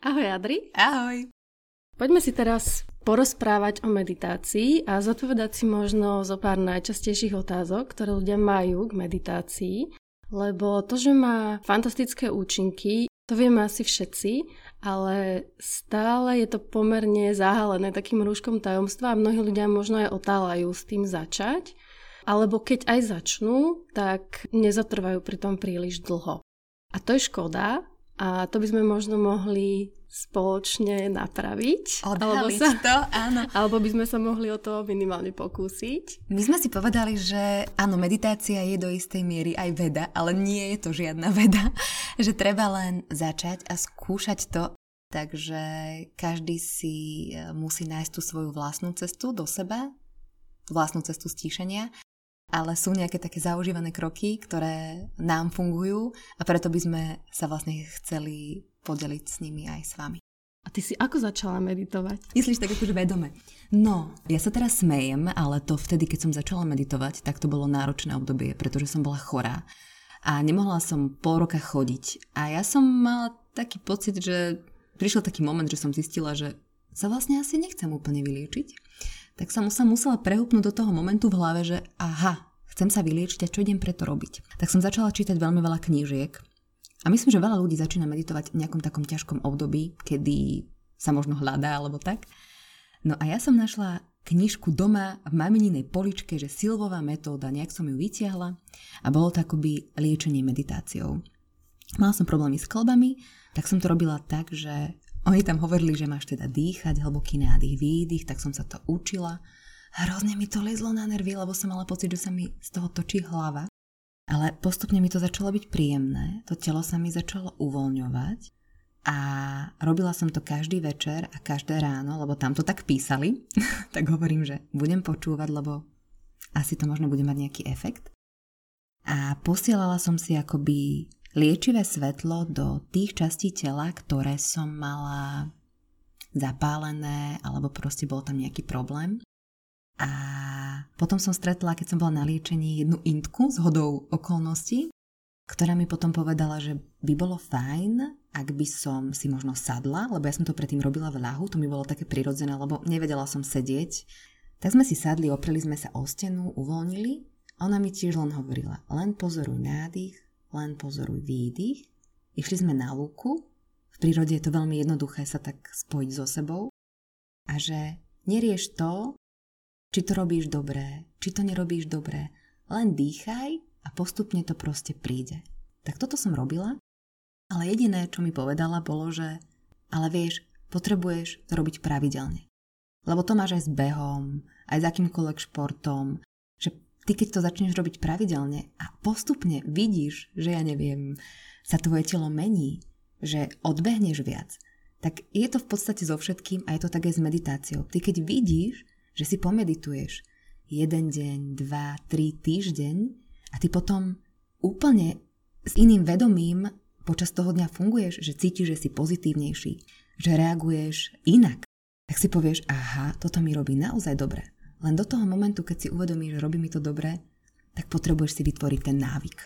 Ahoj Adri. Ahoj. Poďme si teraz porozprávať o meditácii a zodpovedať si možno zo pár najčastejších otázok, ktoré ľudia majú k meditácii, lebo to, že má fantastické účinky, to vieme asi všetci, ale stále je to pomerne zahalené takým rúškom tajomstva a mnohí ľudia možno aj otáľajú s tým začať, alebo keď aj začnú, tak nezatrvajú pri tom príliš dlho. A to je škoda, a to by sme možno mohli spoločne napraviť. alebo sa, to, áno. Alebo by sme sa mohli o to minimálne pokúsiť. My sme si povedali, že áno, meditácia je do istej miery aj veda, ale nie je to žiadna veda. Že treba len začať a skúšať to. Takže každý si e, musí nájsť tú svoju vlastnú cestu do seba, vlastnú cestu stíšenia ale sú nejaké také zaužívané kroky, ktoré nám fungujú a preto by sme sa vlastne chceli podeliť s nimi aj s vami. A ty si ako začala meditovať? Myslíš tak akože vedome? No, ja sa teraz smejem, ale to vtedy, keď som začala meditovať, tak to bolo náročné obdobie, pretože som bola chorá a nemohla som pol roka chodiť. A ja som mala taký pocit, že prišiel taký moment, že som zistila, že sa vlastne asi nechcem úplne vyliečiť tak som sa musela prehúpnúť do toho momentu v hlave, že aha, chcem sa vyliečiť a čo idem preto robiť. Tak som začala čítať veľmi veľa knížiek a myslím, že veľa ľudí začína meditovať v nejakom takom ťažkom období, kedy sa možno hľadá alebo tak. No a ja som našla knižku doma v mamininej poličke, že silvová metóda, nejak som ju vytiahla a bolo to akoby liečenie meditáciou. Mala som problémy s klbami, tak som to robila tak, že oni tam hovorili, že máš teda dýchať, hlboký nádych, výdych, tak som sa to učila. Hrozne mi to lezlo na nervy, lebo som mala pocit, že sa mi z toho točí hlava. Ale postupne mi to začalo byť príjemné, to telo sa mi začalo uvoľňovať a robila som to každý večer a každé ráno, lebo tam to tak písali, tak hovorím, že budem počúvať, lebo asi to možno bude mať nejaký efekt. A posielala som si akoby liečivé svetlo do tých častí tela, ktoré som mala zapálené alebo proste bol tam nejaký problém. A potom som stretla, keď som bola na liečení, jednu intku s hodou okolností, ktorá mi potom povedala, že by bolo fajn, ak by som si možno sadla, lebo ja som to predtým robila v ľahu, to mi bolo také prirodzené, lebo nevedela som sedieť. Tak sme si sadli, opreli sme sa o stenu, uvoľnili ona mi tiež len hovorila, len pozoruj nádych, len pozoruj výdych. Išli sme na lúku, v prírode je to veľmi jednoduché sa tak spojiť so sebou a že nerieš to, či to robíš dobré, či to nerobíš dobré, len dýchaj a postupne to proste príde. Tak toto som robila, ale jediné, čo mi povedala, bolo, že ale vieš, potrebuješ to robiť pravidelne. Lebo to máš aj s behom, aj s akýmkoľvek športom, ty keď to začneš robiť pravidelne a postupne vidíš, že ja neviem, sa tvoje telo mení, že odbehneš viac, tak je to v podstate so všetkým a je to tak s meditáciou. Ty keď vidíš, že si pomedituješ jeden deň, dva, tri týždeň a ty potom úplne s iným vedomím počas toho dňa funguješ, že cítiš, že si pozitívnejší, že reaguješ inak, tak si povieš, aha, toto mi robí naozaj dobre. Len do toho momentu, keď si uvedomíš, že robí mi to dobre, tak potrebuješ si vytvoriť ten návyk.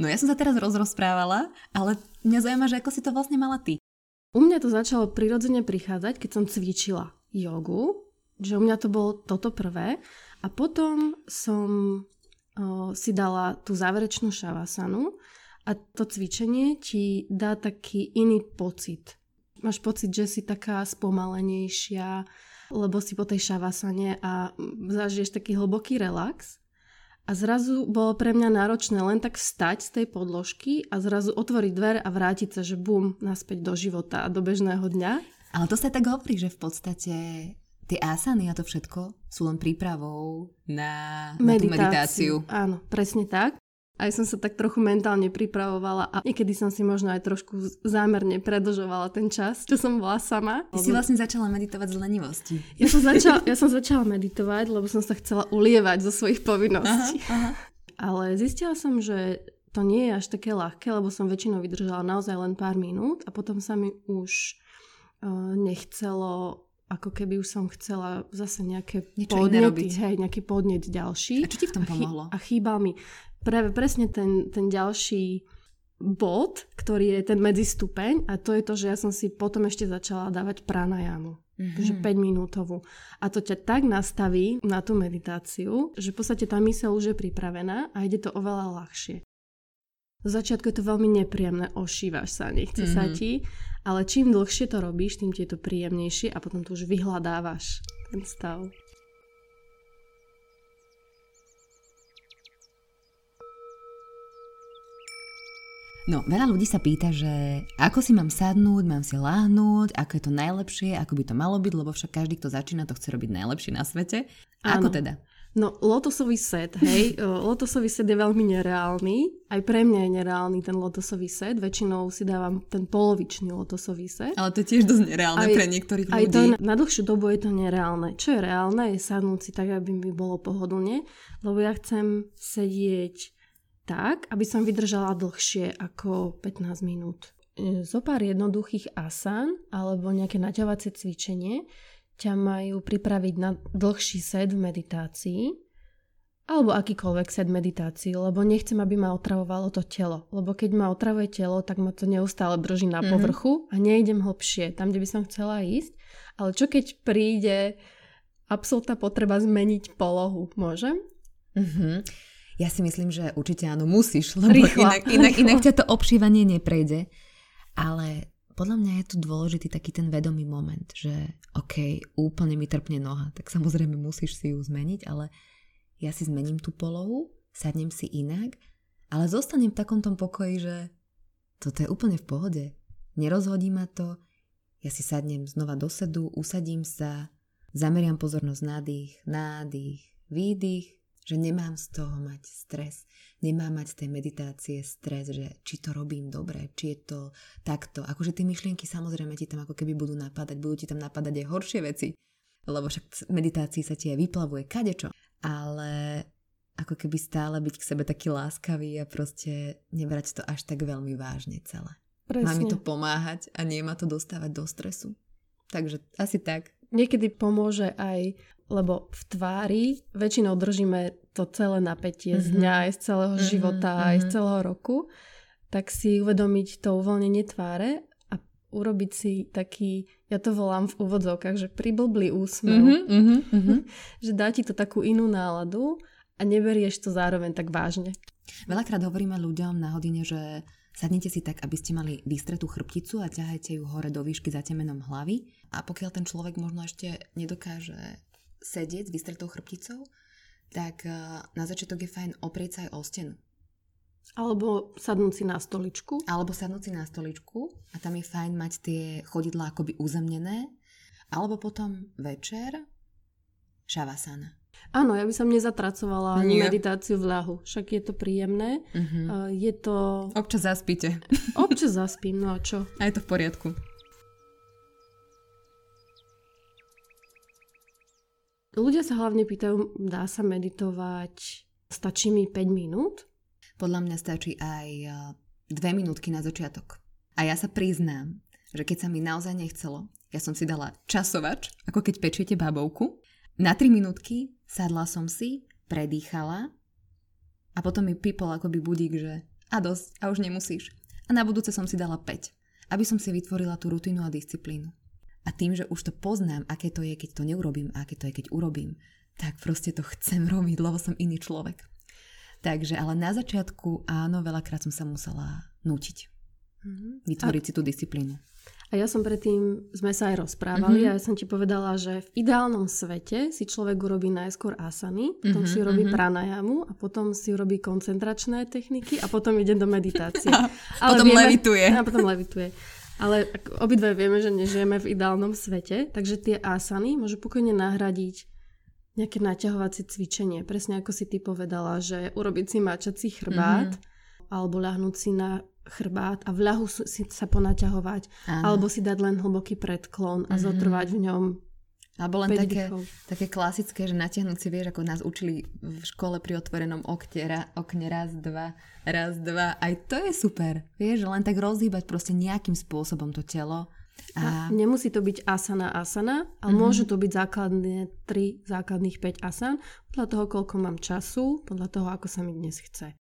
No ja som sa teraz rozrozprávala, ale mňa zaujíma, že ako si to vlastne mala ty. U mňa to začalo prirodzene prichádzať, keď som cvičila jogu, že u mňa to bolo toto prvé a potom som o, si dala tú záverečnú šavasanu a to cvičenie ti dá taký iný pocit máš pocit, že si taká spomalenejšia, lebo si po tej šavasane a zažiješ taký hlboký relax. A zrazu bolo pre mňa náročné len tak vstať z tej podložky a zrazu otvoriť dvere a vrátiť sa, že bum, naspäť do života a do bežného dňa. Ale to sa tak hovorí, že v podstate tie asany a to všetko sú len prípravou na, na tú meditáciu. Áno, presne tak. Aj som sa tak trochu mentálne pripravovala a niekedy som si možno aj trošku zámerne predlžovala ten čas, čo som bola sama. Ty si vlastne začala meditovať z lenivosti. Ja som, začala, ja som začala meditovať, lebo som sa chcela ulievať zo svojich povinností. Aha, aha. Ale zistila som, že to nie je až také ľahké, lebo som väčšinou vydržala naozaj len pár minút a potom sa mi už uh, nechcelo ako keby už som chcela zase nejaké Niečo podnety, hej, nejaký podnet ďalší. A čo ti v tom pomohlo? A, chý, a chýbal mi práve presne ten, ten ďalší bod, ktorý je ten medzistupeň a to je to, že ja som si potom ešte začala dávať pranajamu. Mm-hmm. Že 5 minútovú. A to ťa tak nastaví na tú meditáciu, že v podstate tá myseľ už je pripravená a ide to oveľa ľahšie. V začiatku je to veľmi nepríjemné, ošívaš sa, nechce mm-hmm. sa mhm. ti, ale čím dlhšie to robíš, tým ti je to príjemnejšie a potom to už vyhľadávaš, ten stav. No, veľa ľudí sa pýta, že ako si mám sadnúť, mám si láhnuť, ako je to najlepšie, ako by to malo byť, lebo však každý, kto začína, to chce robiť najlepšie na svete. Ako teda? No, lotosový set, hej, lotosový set je veľmi nereálny. Aj pre mňa je nereálny ten lotosový set. Väčšinou si dávam ten polovičný lotosový set. Ale to je tiež dosť nereálne aj, pre niektorých aj ľudí. Aj to na dlhšiu dobu je to nereálne. Čo je reálne, je sadnúť si tak, aby mi bolo pohodlne, lebo ja chcem sedieť tak, aby som vydržala dlhšie ako 15 minút. E, zo pár jednoduchých asan alebo nejaké naťahovacie cvičenie ťa majú pripraviť na dlhší set v meditácii alebo akýkoľvek set meditácií, lebo nechcem, aby ma otravovalo to telo. Lebo keď ma otravuje telo, tak ma to neustále drží na mm-hmm. povrchu a nejdem hlbšie, tam, kde by som chcela ísť. Ale čo keď príde absolútna potreba zmeniť polohu? Môžem? Mm-hmm. Ja si myslím, že určite áno, musíš, lebo Rýchla. inak, inak, inak ťa to obšívanie neprejde. Ale podľa mňa je tu dôležitý taký ten vedomý moment, že OK, úplne mi trpne noha, tak samozrejme musíš si ju zmeniť, ale ja si zmením tú polohu, sadnem si inak, ale zostanem v takom tom pokoji, že toto je úplne v pohode. Nerozhodí ma to, ja si sadnem znova do sedu, usadím sa, zameriam pozornosť na dých, nádych, výdych že nemám z toho mať stres. Nemám mať z tej meditácie stres, že či to robím dobre, či je to takto. Akože tie myšlienky samozrejme ti tam ako keby budú napadať, budú ti tam napadať aj horšie veci. Lebo však v meditácii sa ti aj vyplavuje kadečo. Ale ako keby stále byť k sebe taký láskavý a proste nebrať to až tak veľmi vážne celé. Presne. Má mi to pomáhať a nie ma to dostávať do stresu. Takže asi tak. Niekedy pomôže aj lebo v tvári väčšinou držíme to celé napätie mm-hmm. z dňa, aj z celého mm-hmm. života, mm-hmm. aj z celého roku, tak si uvedomiť to uvoľnenie tváre a urobiť si taký, ja to volám v úvodzovkách, že priblblý úsmev, mm-hmm, mm-hmm. že dá ti to takú inú náladu a neberieš to zároveň tak vážne. Veľakrát hovoríme ľuďom na hodine, že Sadnite si tak, aby ste mali vystretú chrbticu a ťahajte ju hore do výšky za temenom hlavy. A pokiaľ ten človek možno ešte nedokáže sedieť s vystretou chrbticou, tak eh, na začiatok je fajn oprieť sa aj o stenu. Alebo sadnúť si na stoličku. Alebo sadnúť si na stoličku a tam je fajn mať tie chodidlá akoby uzemnené. Alebo potom večer šavasana. Áno, ja by som nezatracovala ani meditáciu v ľahu. Však je to príjemné. Uh-huh. Je to... Občas zaspíte. Občas zaspím, no a čo? A je to v poriadku. Ľudia sa hlavne pýtajú, dá sa meditovať, stačí mi 5 minút? Podľa mňa stačí aj 2 e, minútky na začiatok. A ja sa priznám, že keď sa mi naozaj nechcelo, ja som si dala časovač, ako keď pečiete babovku. Na 3 minútky sadla som si, predýchala a potom mi pipol akoby budík, že a dosť, a už nemusíš. A na budúce som si dala 5, aby som si vytvorila tú rutinu a disciplínu. A tým, že už to poznám, aké to je, keď to neurobím, a aké to je, keď urobím, tak proste to chcem robiť, lebo som iný človek. Takže, ale na začiatku áno, veľakrát som sa musela nútiť. Mm-hmm. Vytvoriť a, si tú disciplínu. A ja som predtým, sme sa aj rozprávali mm-hmm. a ja som ti povedala, že v ideálnom svete si človek urobí najskôr asany, potom mm-hmm, si urobí mm-hmm. pranajamu a potom si urobí koncentračné techniky a potom ide do meditácie. A Ale potom vieme, levituje. A potom levituje. Ale obidve vieme, že nežijeme v ideálnom svete, takže tie asany môžu pokojne nahradiť nejaké naťahovacie cvičenie. Presne ako si ty povedala, že urobiť si mačací chrbát mm-hmm. Alebo ľahnúť si na chrbát a v ľahu si sa ponaťahovať Aha. alebo si dať len hlboký predklon a mm-hmm. zotrvať v ňom alebo len také, také klasické, že natiahnuť si, vieš, ako nás učili v škole pri otvorenom okne, ra, okne raz, dva, raz, dva. Aj to je super, vieš, len tak rozhýbať proste nejakým spôsobom to telo. A... a nemusí to byť asana asana, ale mm-hmm. môžu to byť základné 3, základných 5 asan, podľa toho, koľko mám času, podľa toho, ako sa mi dnes chce.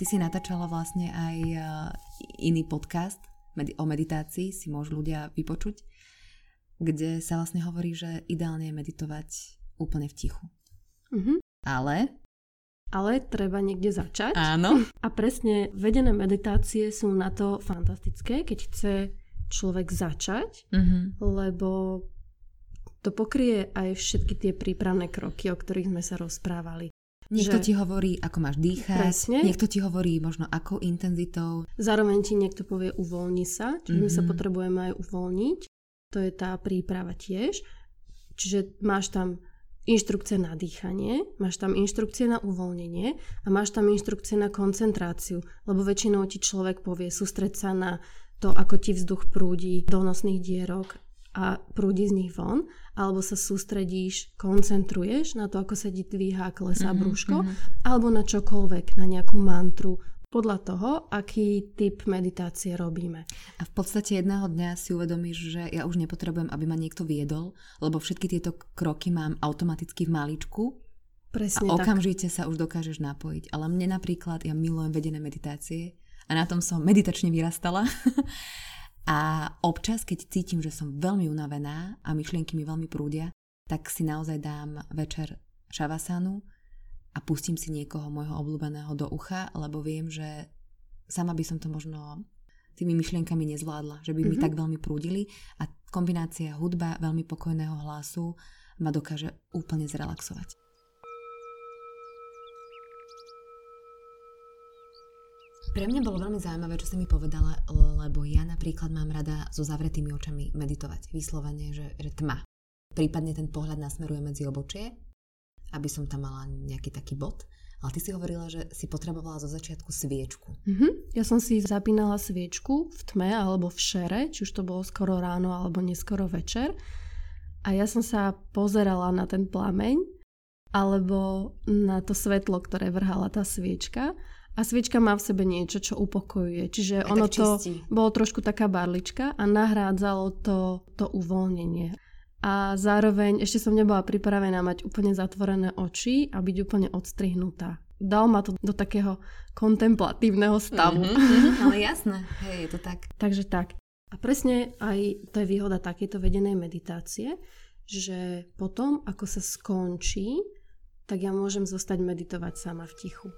Ty si natáčala vlastne aj uh, iný podcast o meditácii, si môžu ľudia vypočuť, kde sa vlastne hovorí, že ideálne je meditovať úplne v tichu. Mhm. Ale Ale treba niekde začať. áno, A presne vedené meditácie sú na to fantastické, keď chce človek začať, mhm. lebo to pokrie aj všetky tie prípravné kroky, o ktorých sme sa rozprávali. Niekto Že- ti hovorí, ako máš dýchať, Presne. niekto ti hovorí možno akou intenzitou. Zároveň ti niekto povie uvoľni sa, čiže my sa Mhm. potrebujeme aj uvoľniť. To je tá príprava tiež. Čiže máš tam inštrukcie na dýchanie, máš tam inštrukcie na uvoľnenie a máš tam inštrukcie na koncentráciu, lebo väčšinou ti človek povie sústreť sa na to, ako ti vzduch prúdi do nosných dierok a prúdi z nich von, alebo sa sústredíš, koncentruješ na to, ako sa ti dvíha klesá Mhm, brúško, mhm. alebo na čokoľvek, na nejakú mantru, podľa toho, aký typ meditácie robíme. A v podstate jedného dňa si uvedomíš, že ja už nepotrebujem, aby ma niekto viedol, lebo všetky tieto kroky mám automaticky v maličku Presne a tak. okamžite sa už dokážeš napojiť. Ale mne napríklad, ja milujem vedené meditácie a na tom som meditačne vyrastala. a občas, keď cítim, že som veľmi unavená a myšlienky mi veľmi prúdia, tak si naozaj dám večer šavasanu a pustím si niekoho môjho obľúbeného do ucha, lebo viem, že sama by som to možno tými myšlienkami nezvládla, že by mi Mhm. tak veľmi prúdili a kombinácia hudba veľmi pokojného hlasu ma dokáže úplne zrelaxovať. Pre mňa bolo veľmi zaujímavé, čo si mi povedala, lebo ja napríklad mám rada so zavretými očami meditovať. Vyslovene, že, že tma. Prípadne ten pohľad nasmeruje medzi obočie, aby som tam mala nejaký taký bod. Ale ty si hovorila, že si potrebovala zo začiatku sviečku. Mhm. Ja som si zapínala sviečku v tme alebo v šere, či už to bolo skoro ráno alebo neskoro večer. A ja som sa pozerala na ten plameň alebo na to svetlo, ktoré vrhala tá sviečka. A sviečka má v sebe niečo, čo upokojuje. Čiže Aj ono to bolo trošku taká barlička a nahrádzalo to, to uvoľnenie. A zároveň ešte som nebola pripravená mať úplne zatvorené oči a byť úplne odstrihnutá. Dal ma to do takého kontemplatívneho stavu. Mhm, mhm, ale jasné, hej, je to tak. Takže tak. A presne aj to je výhoda takéto vedenej meditácie, že potom, ako sa skončí, tak ja môžem zostať meditovať sama v tichu.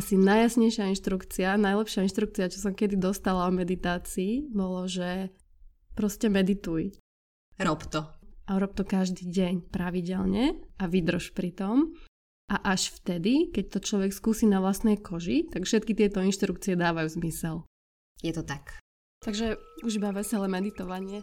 Asi najjasnejšia inštrukcia, najlepšia inštrukcia, čo som kedy dostala o meditácii, bolo, že proste medituj. Rob to. A rob to každý deň pravidelne a vydrž pri tom. A až vtedy, keď to človek skúsi na vlastnej koži, tak všetky tieto inštrukcie dávajú zmysel. Je to tak. Takže už iba veselé meditovanie.